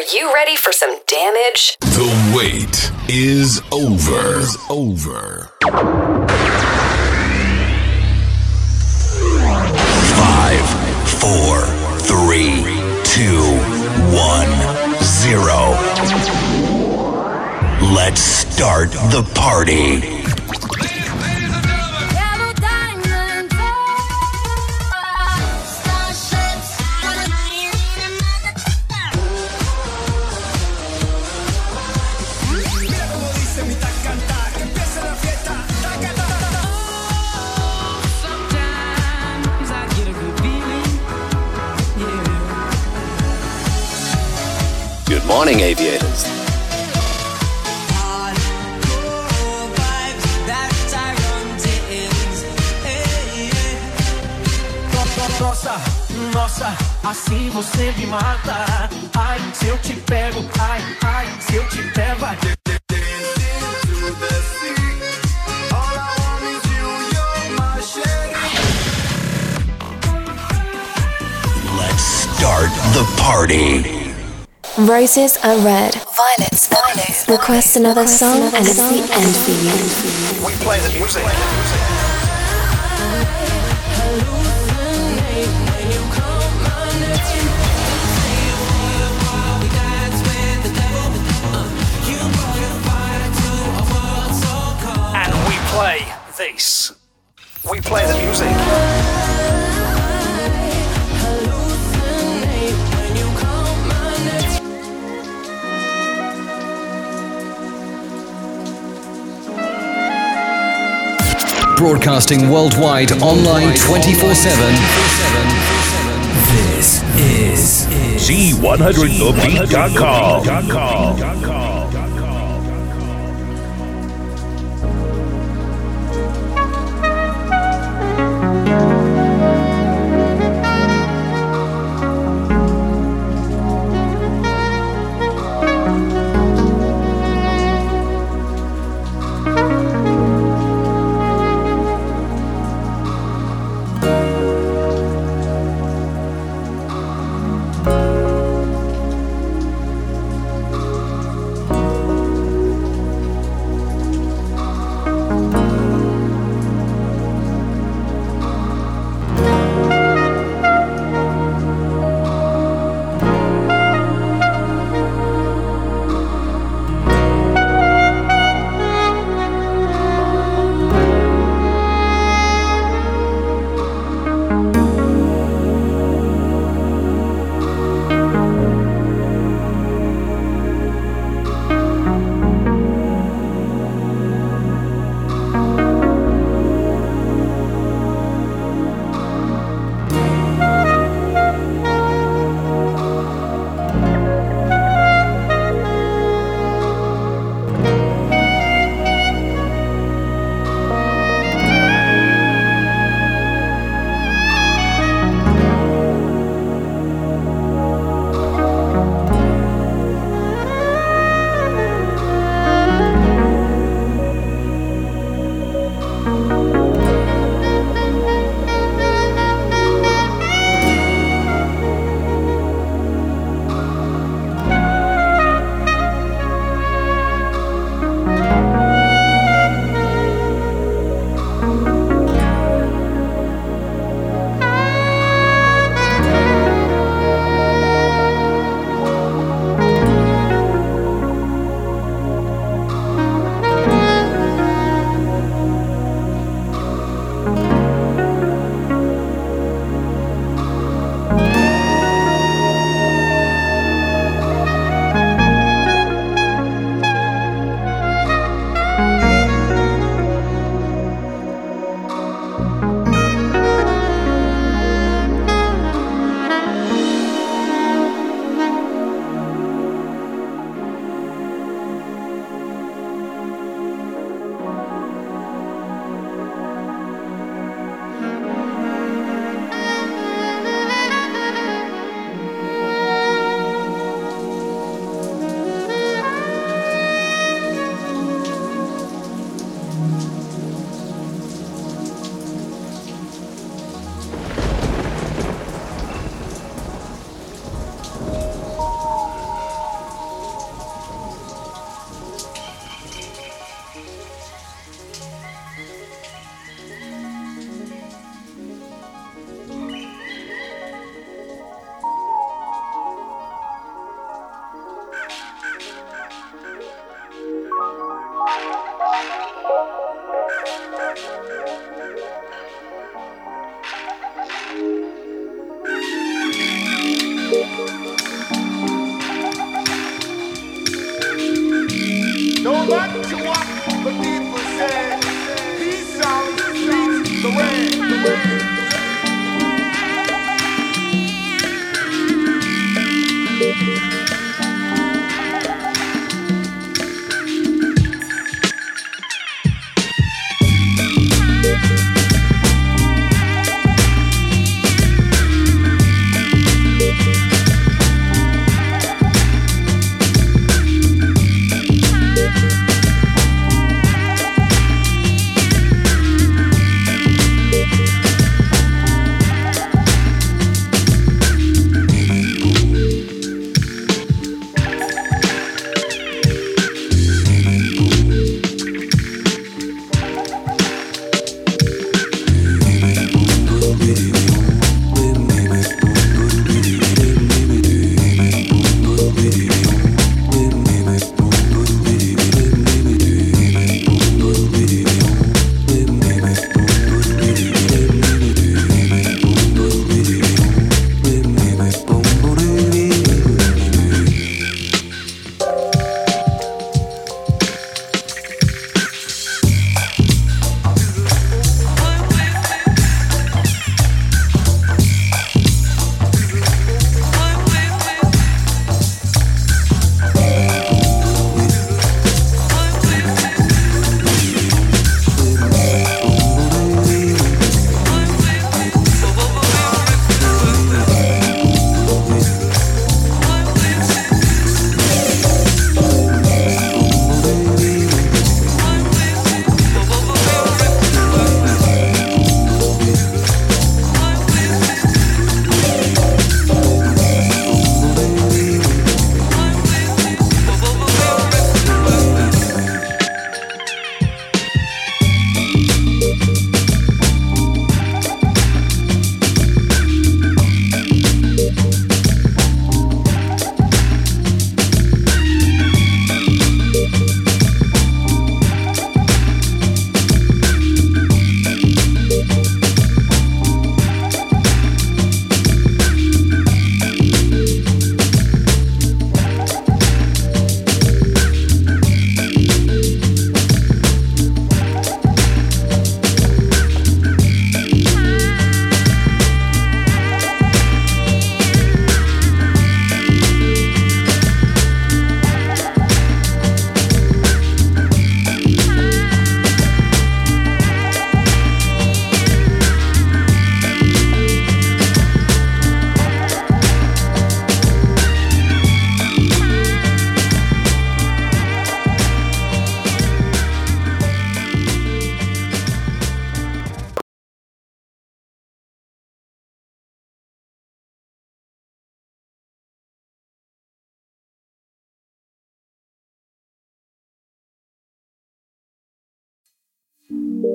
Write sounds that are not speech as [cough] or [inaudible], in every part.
Are you ready for some damage? The wait is over. over. Five, four, three, two, one, zero. Let's start the party. Morning, aviators. Nossa, nossa, assim você me mata. Ai, se eu te pego, ai, ai, se eu te pego. Let's start the party. Roses are red. Violets, violets. Request another song and it's the end for you. We play the music. And we play this. We play the music. Broadcasting worldwide online 24 7. This is Z100thebeat.com.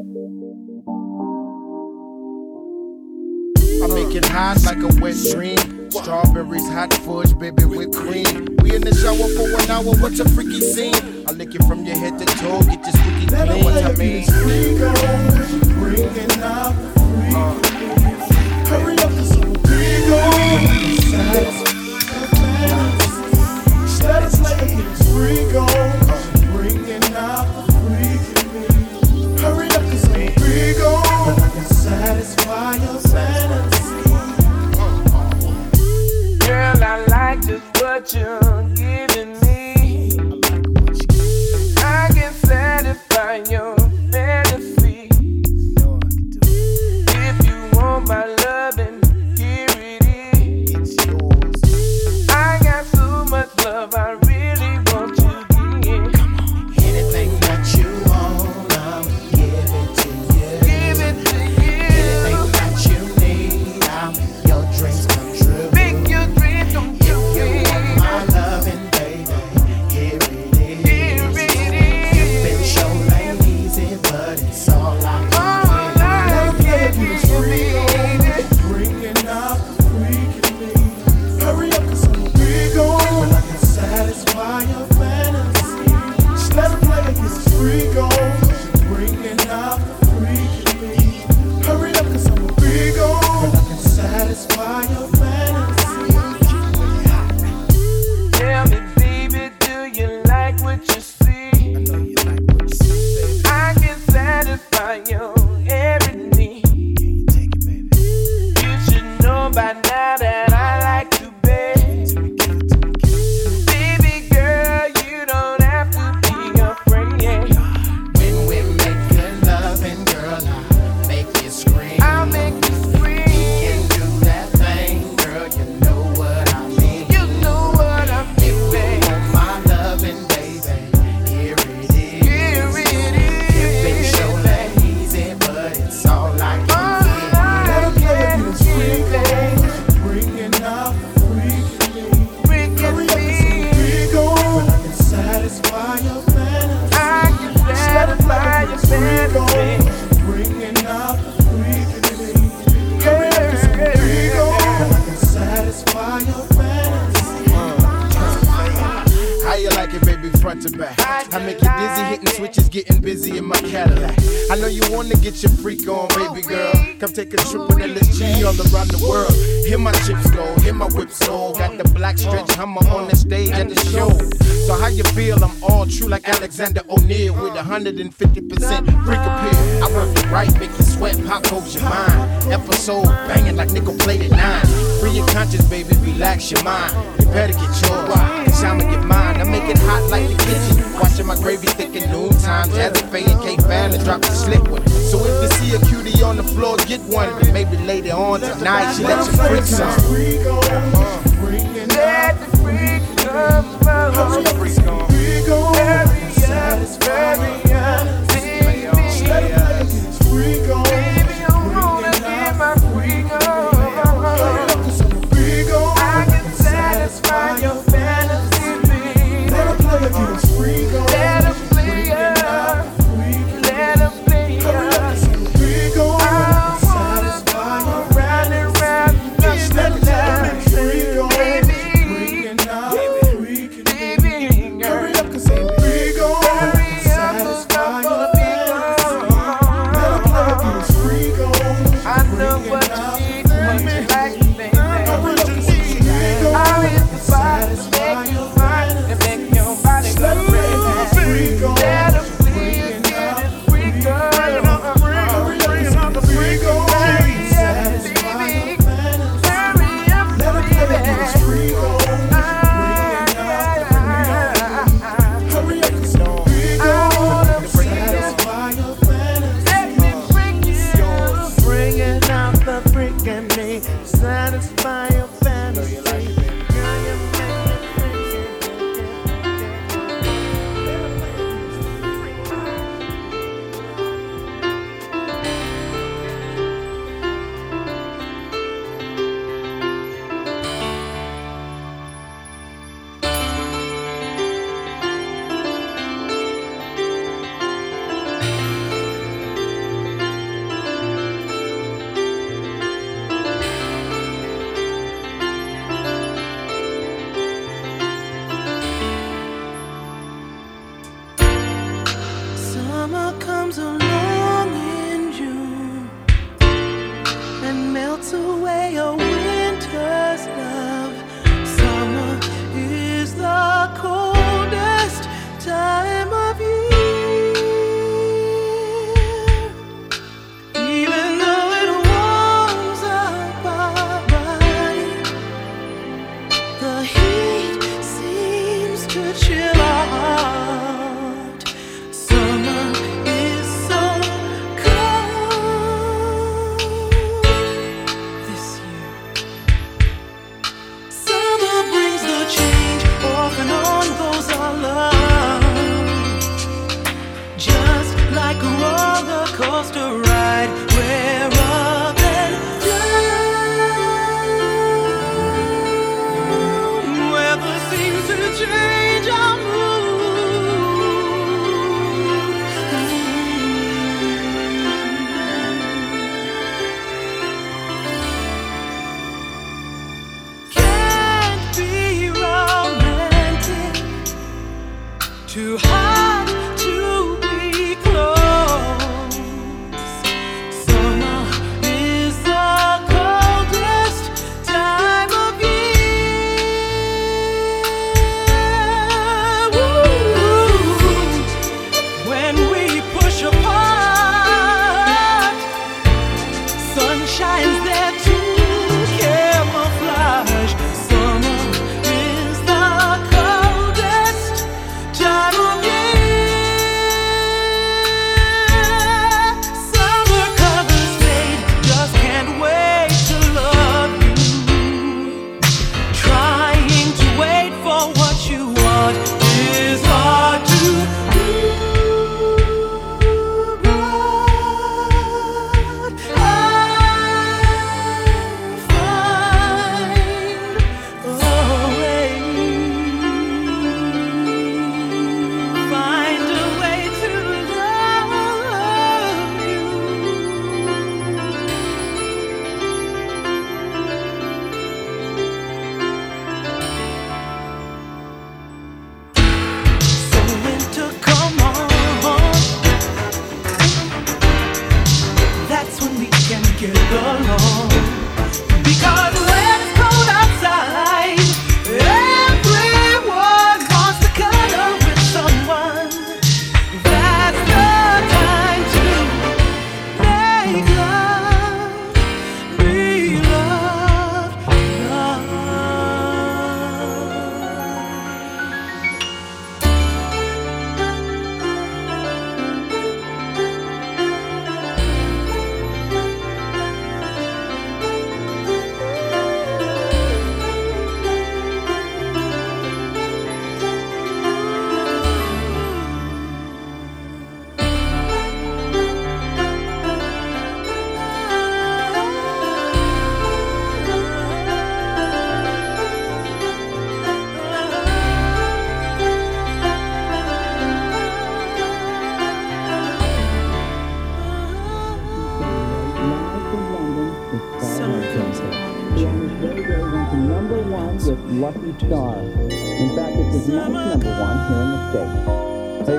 I make it hot like a wet dream. Strawberries, hot fudge, baby, with cream. We in the shower for an hour, what's a freaky scene? I lick it from your head to toe, get your squeaky clean. What I mean? Bringing out the freak. Hurry up, cause I'm big on. Let us lay a this freak on. Girl, I like just what you're with 150%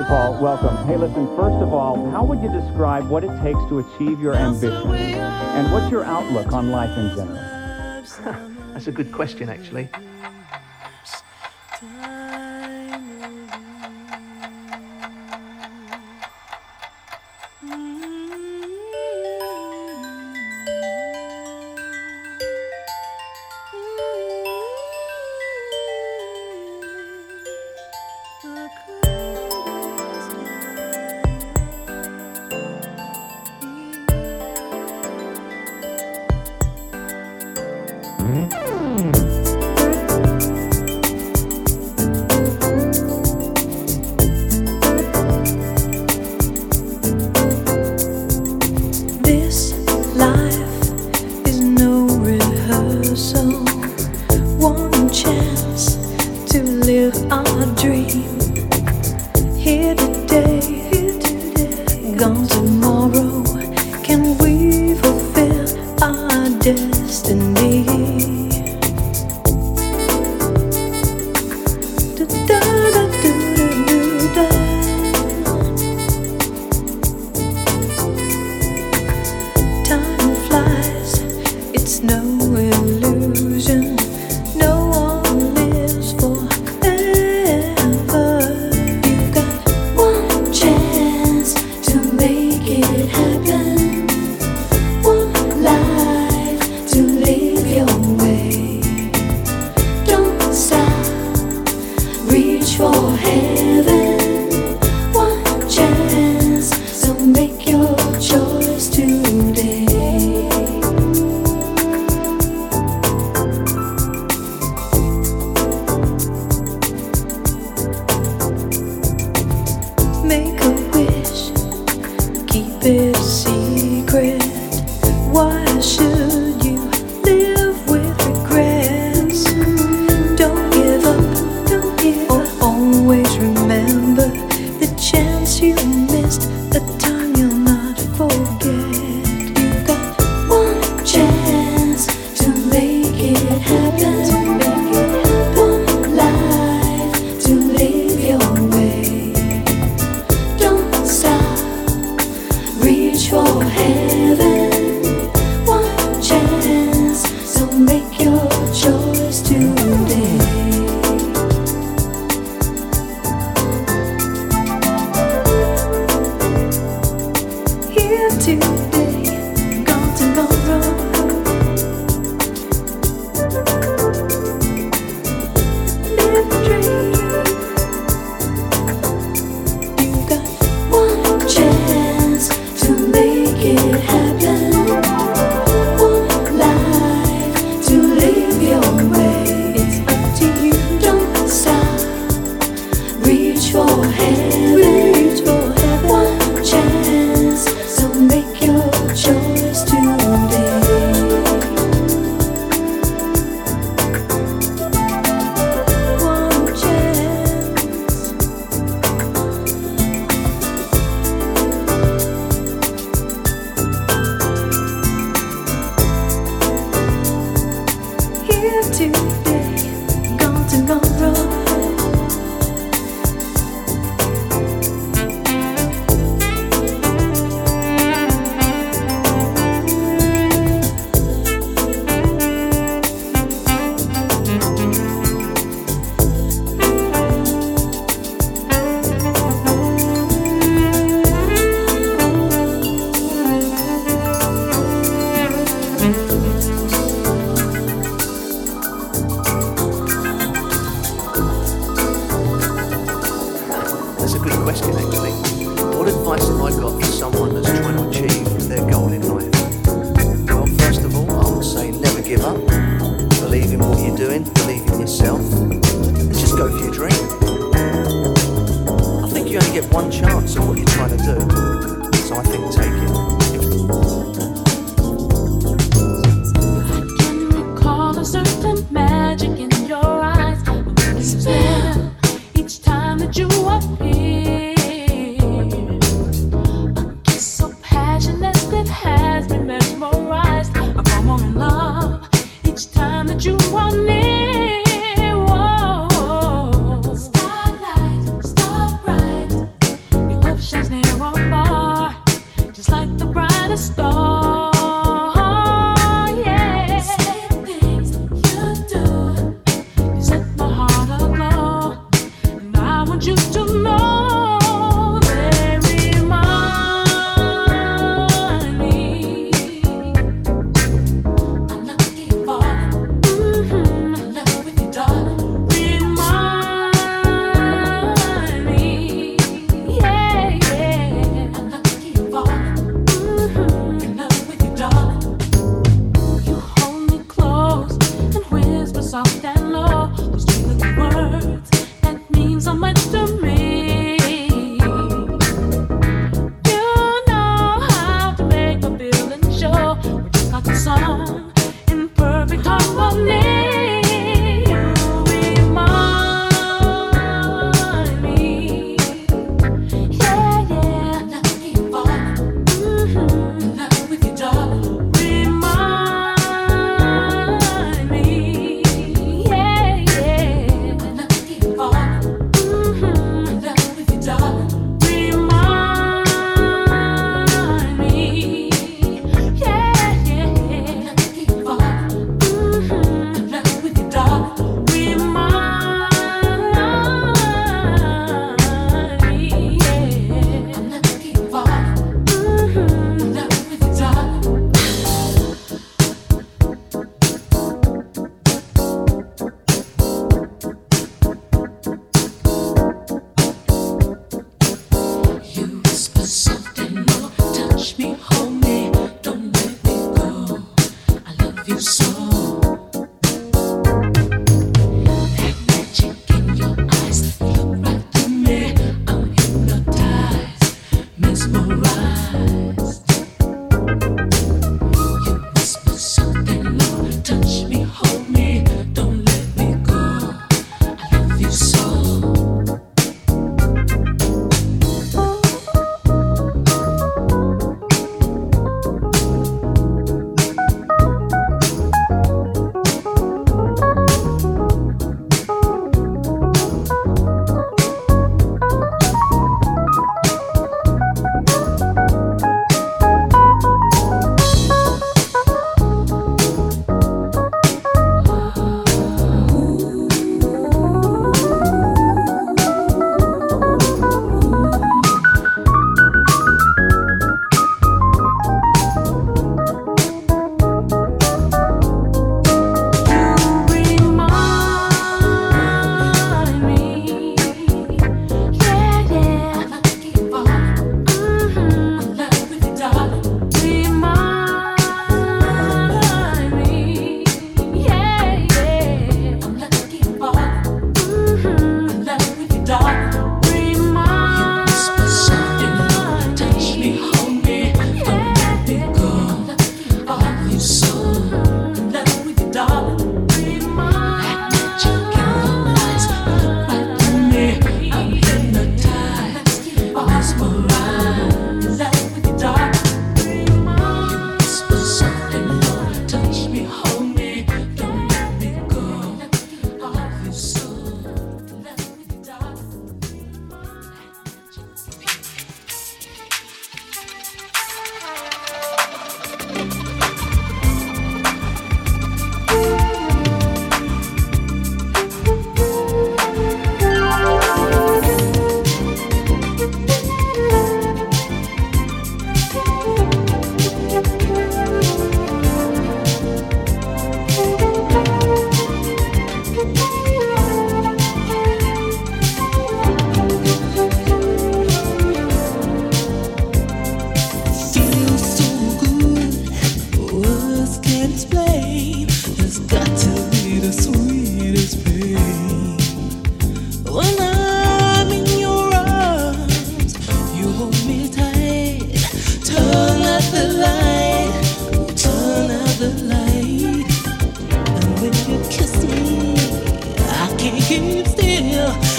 Paul. Welcome. Hey, listen, first of all, how would you describe what it takes to achieve your ambition? And what's your outlook on life in general? [laughs] That's a good question, actually. still.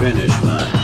finish line.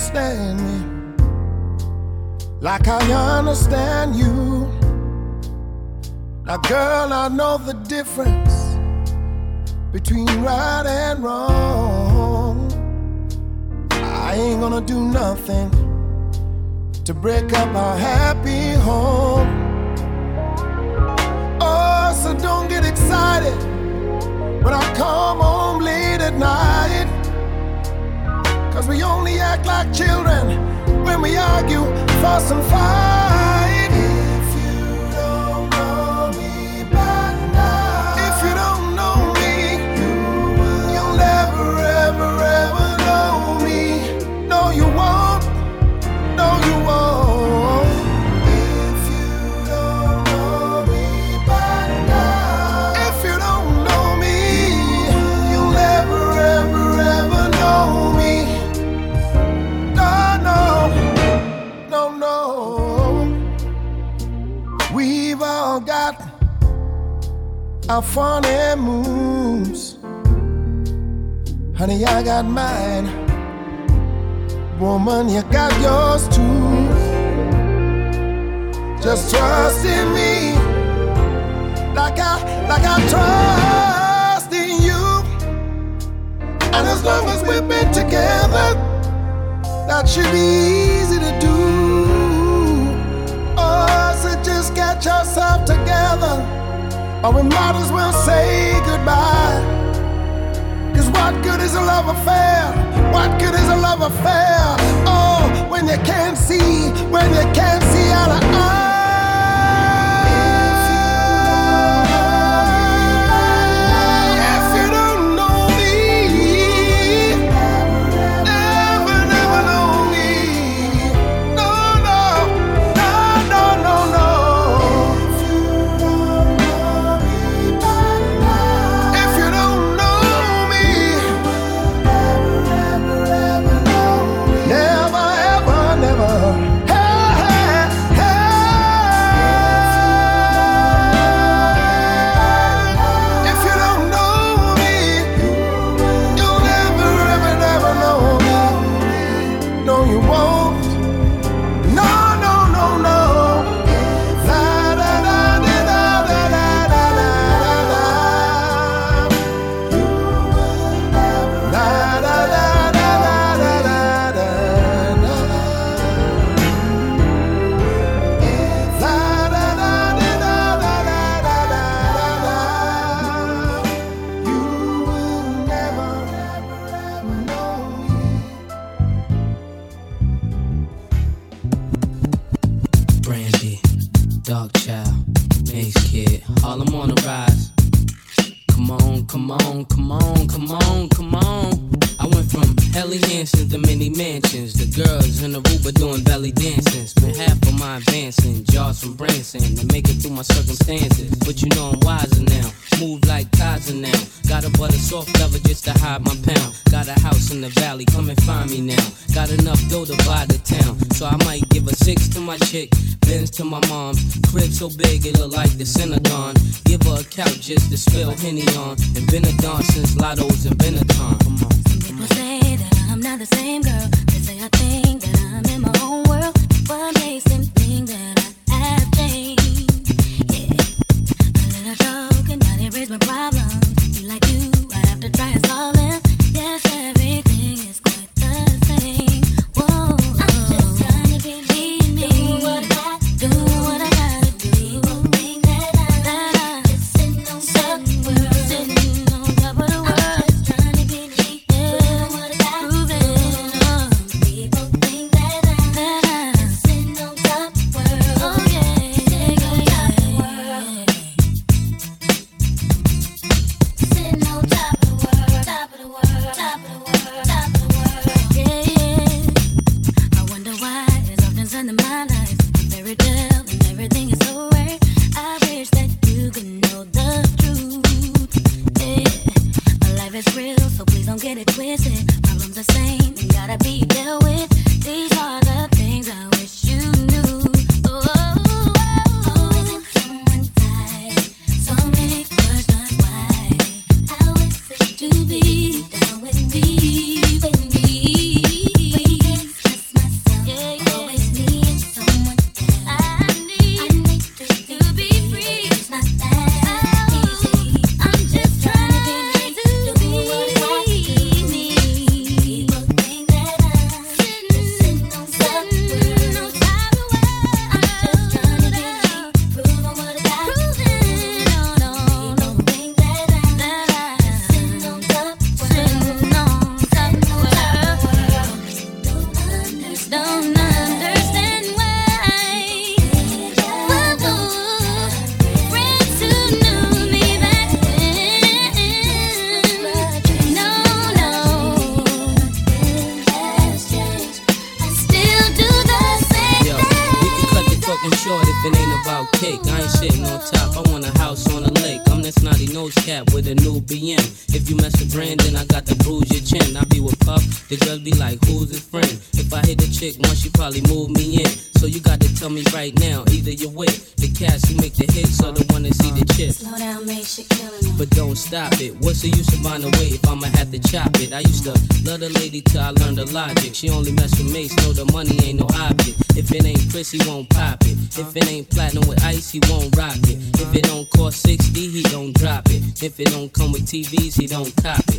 understand me like I understand you. Now, girl, I know the difference between right and wrong. I ain't gonna do nothing to break up our happy home. Oh, so don't get excited when I come home late at night we act like children, when we argue fuss and fight. my funny moves. Honey, I got mine. Woman, you got yours too. Just trust in me, like I, like I trust in you. And as long as we've been together, that should be easy to do. Oh, so just get yourself together. Or we might as well say goodbye. Cause what good is a love affair? What good is a love affair? Oh, when you can't see, when you can't see out of eye. he won't pop it. If it ain't platinum with ice, he won't rock it. If it don't cost 60, he don't drop it. If it don't come with TVs, he don't cop it.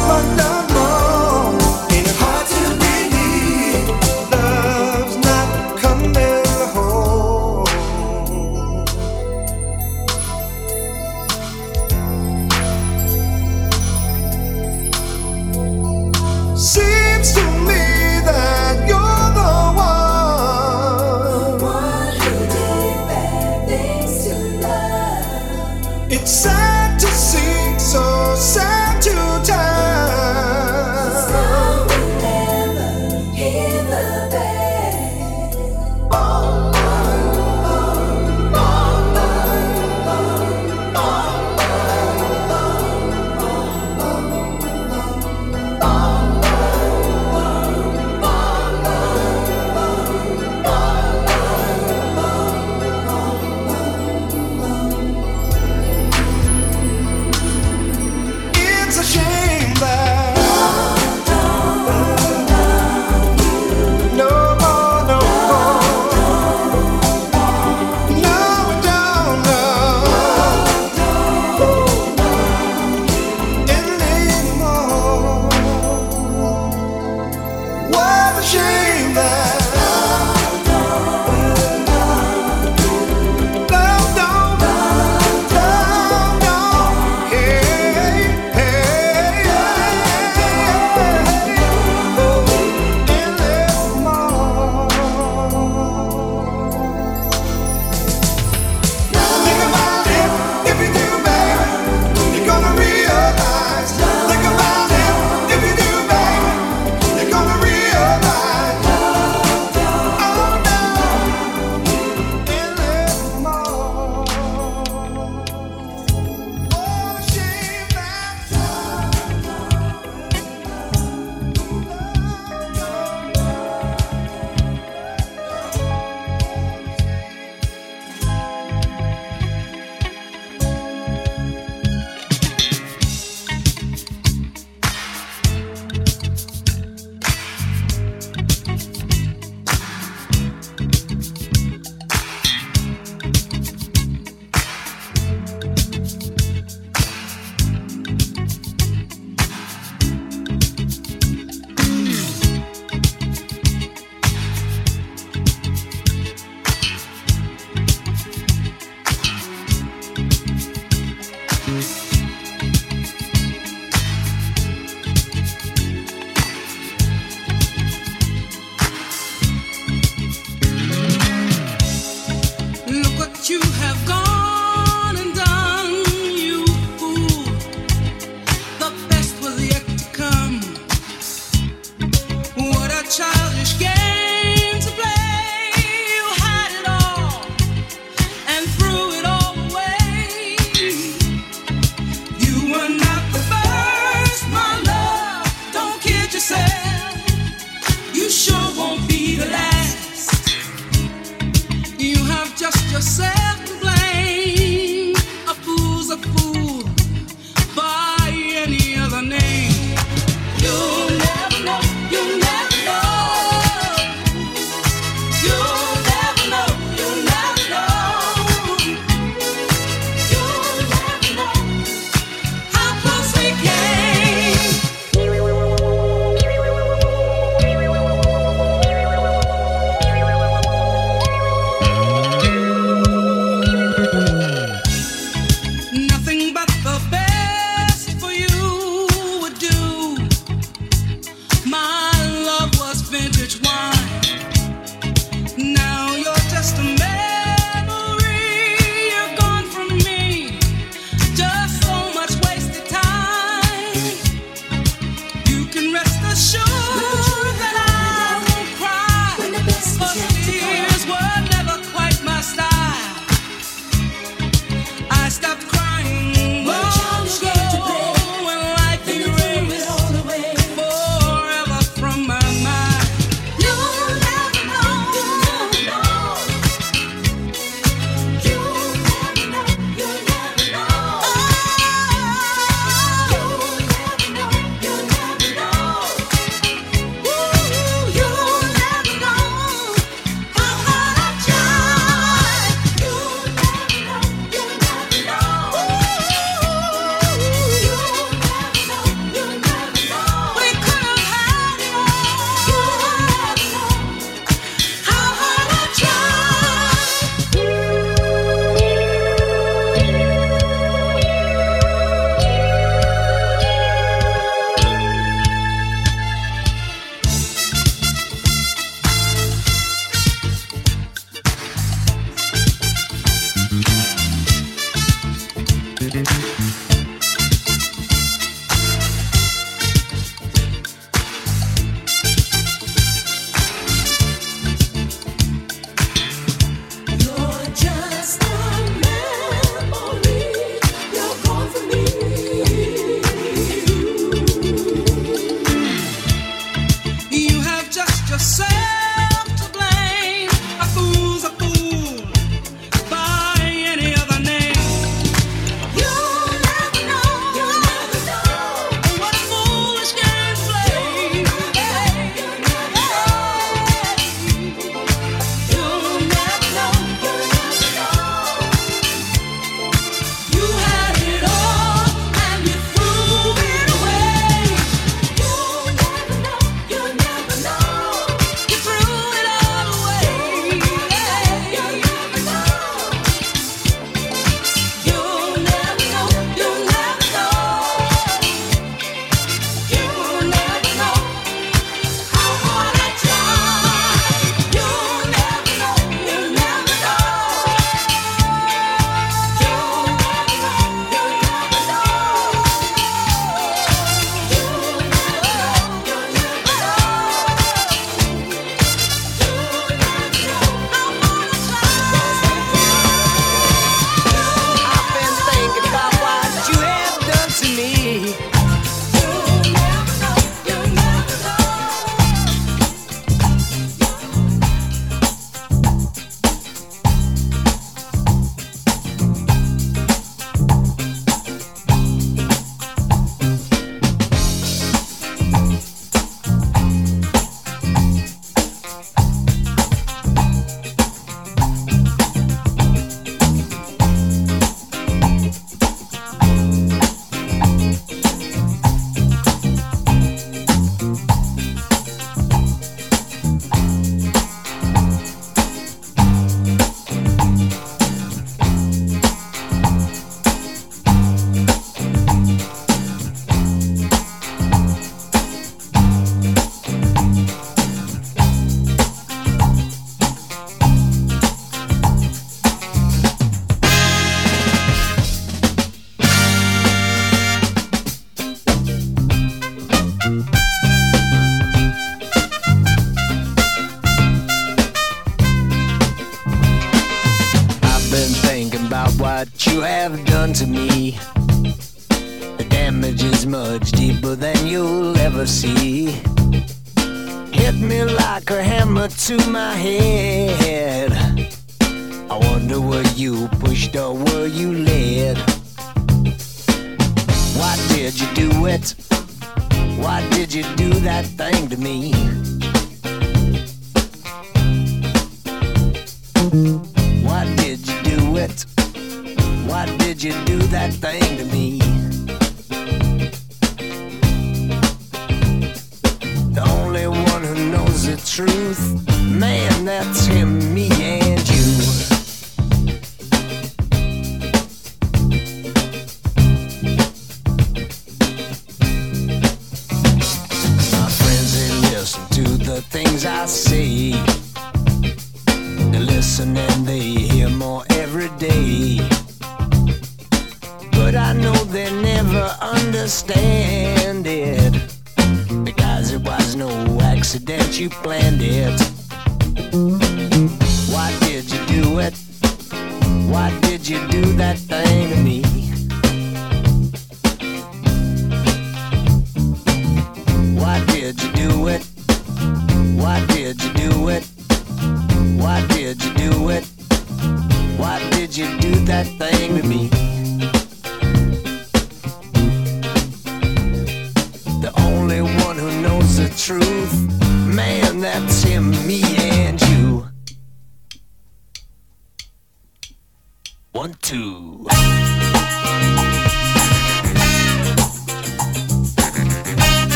Should've done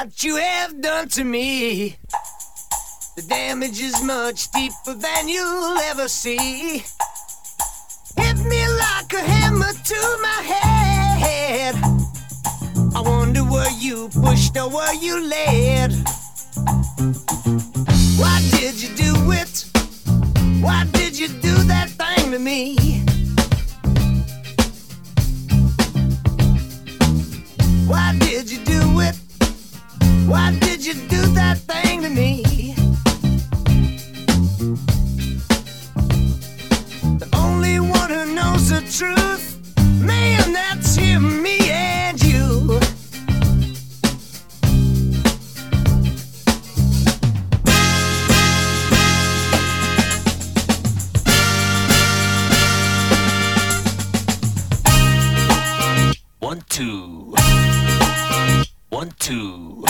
what you have done to me. The damage is much deeper than you'll ever see. Hit me like a hammer to my head. I wonder where you pushed or where you led? Why did you do it? Why did you do that thing to me? Why did you do that thing to me? The only one who knows the truth, man, that's him, me and you. One, two one, two.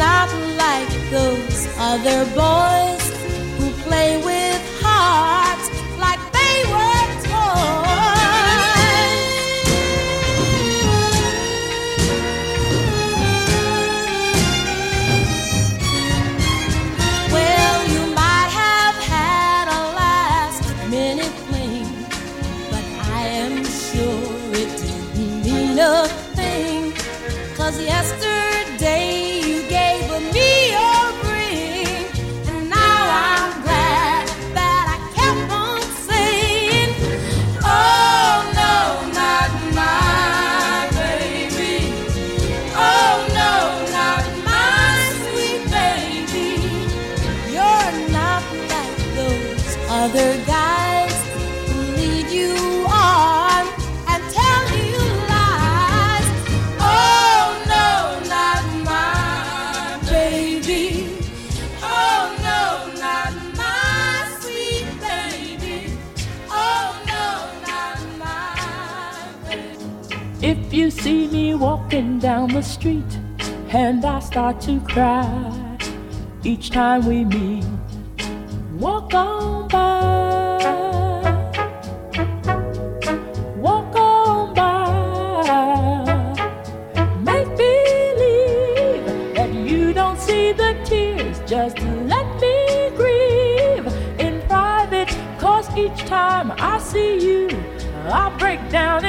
not like those other boys who play with. walking down the street and I start to cry each time we meet. Walk on by, walk on by. Make believe that you don't see the tears, just let me grieve in private. Cause each time I see you, I break down.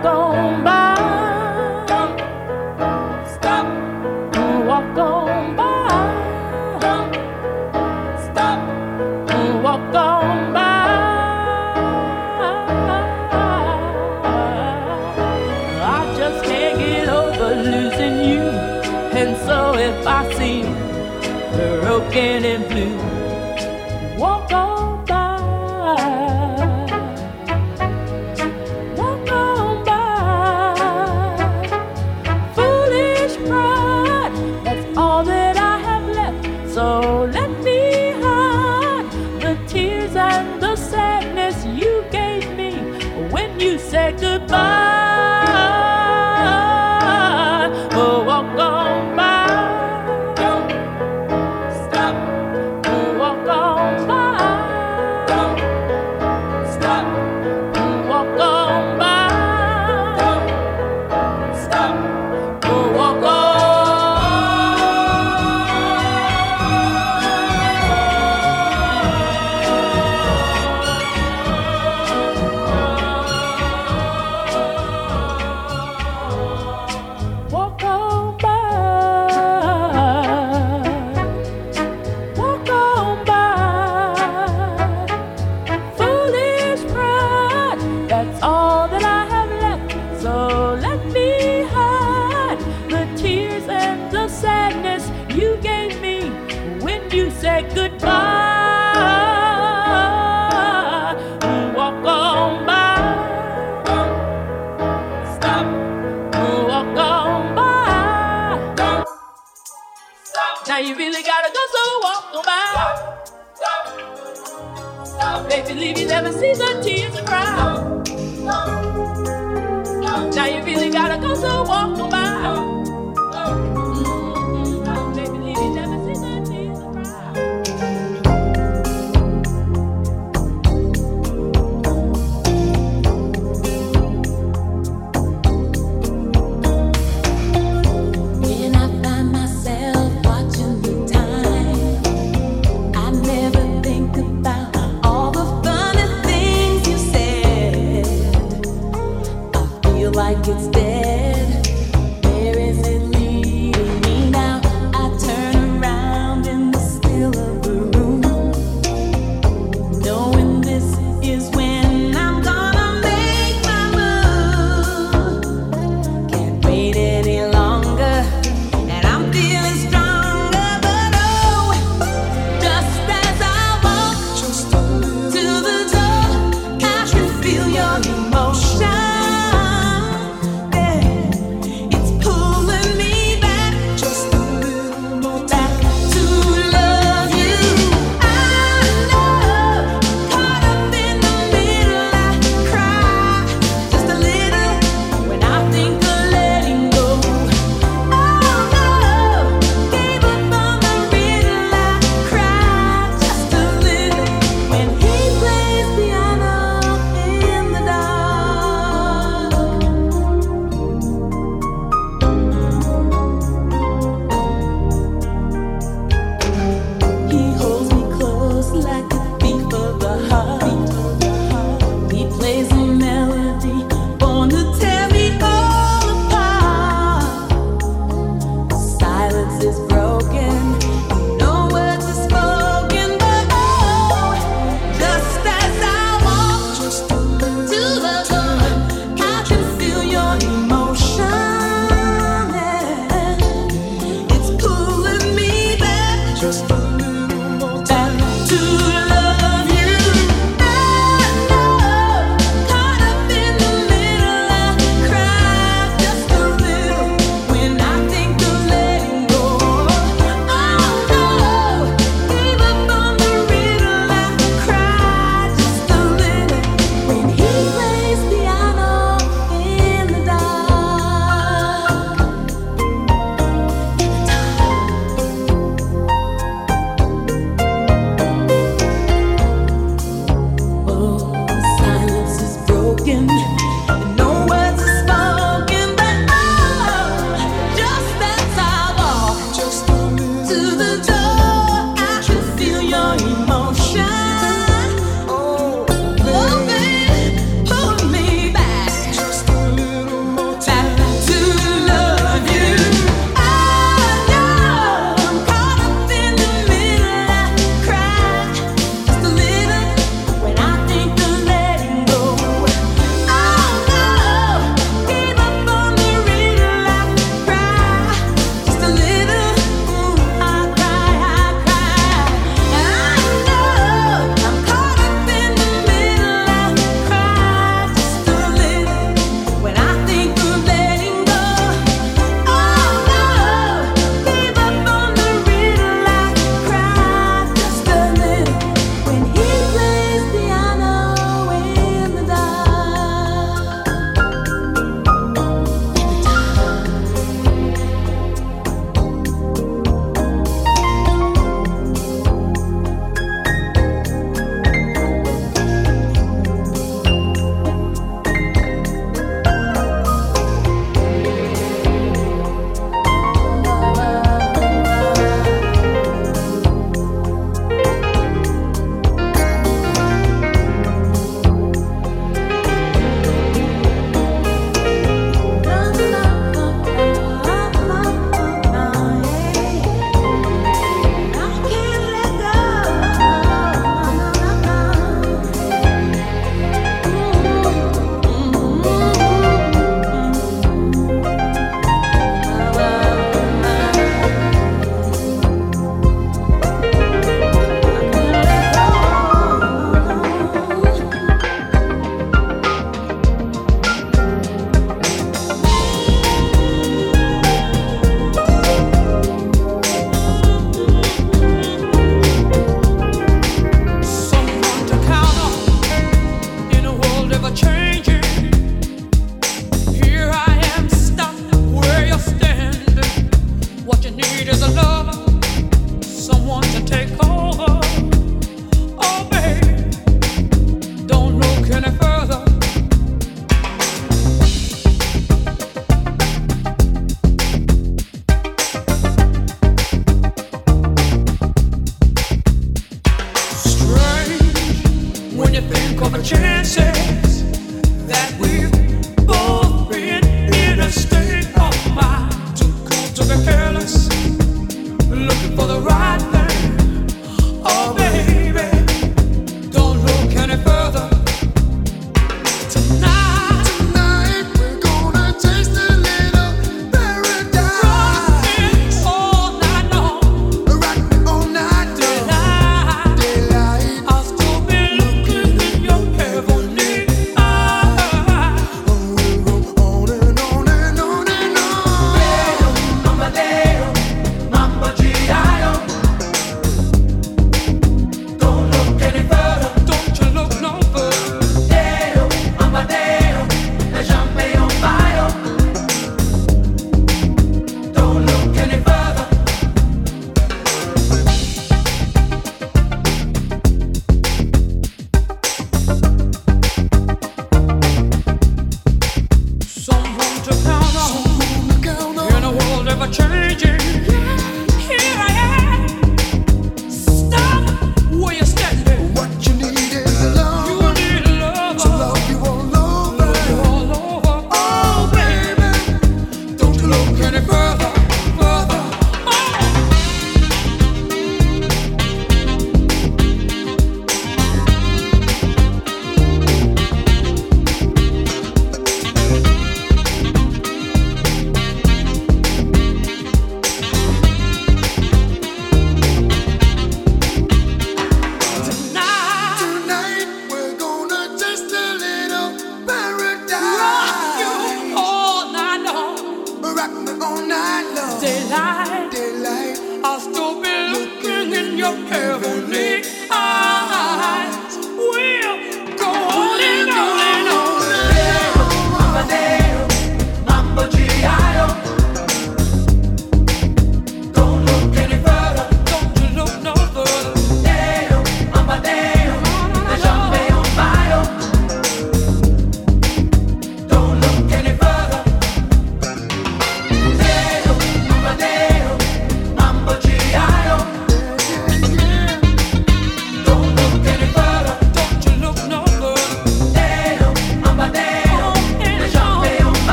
walk on by.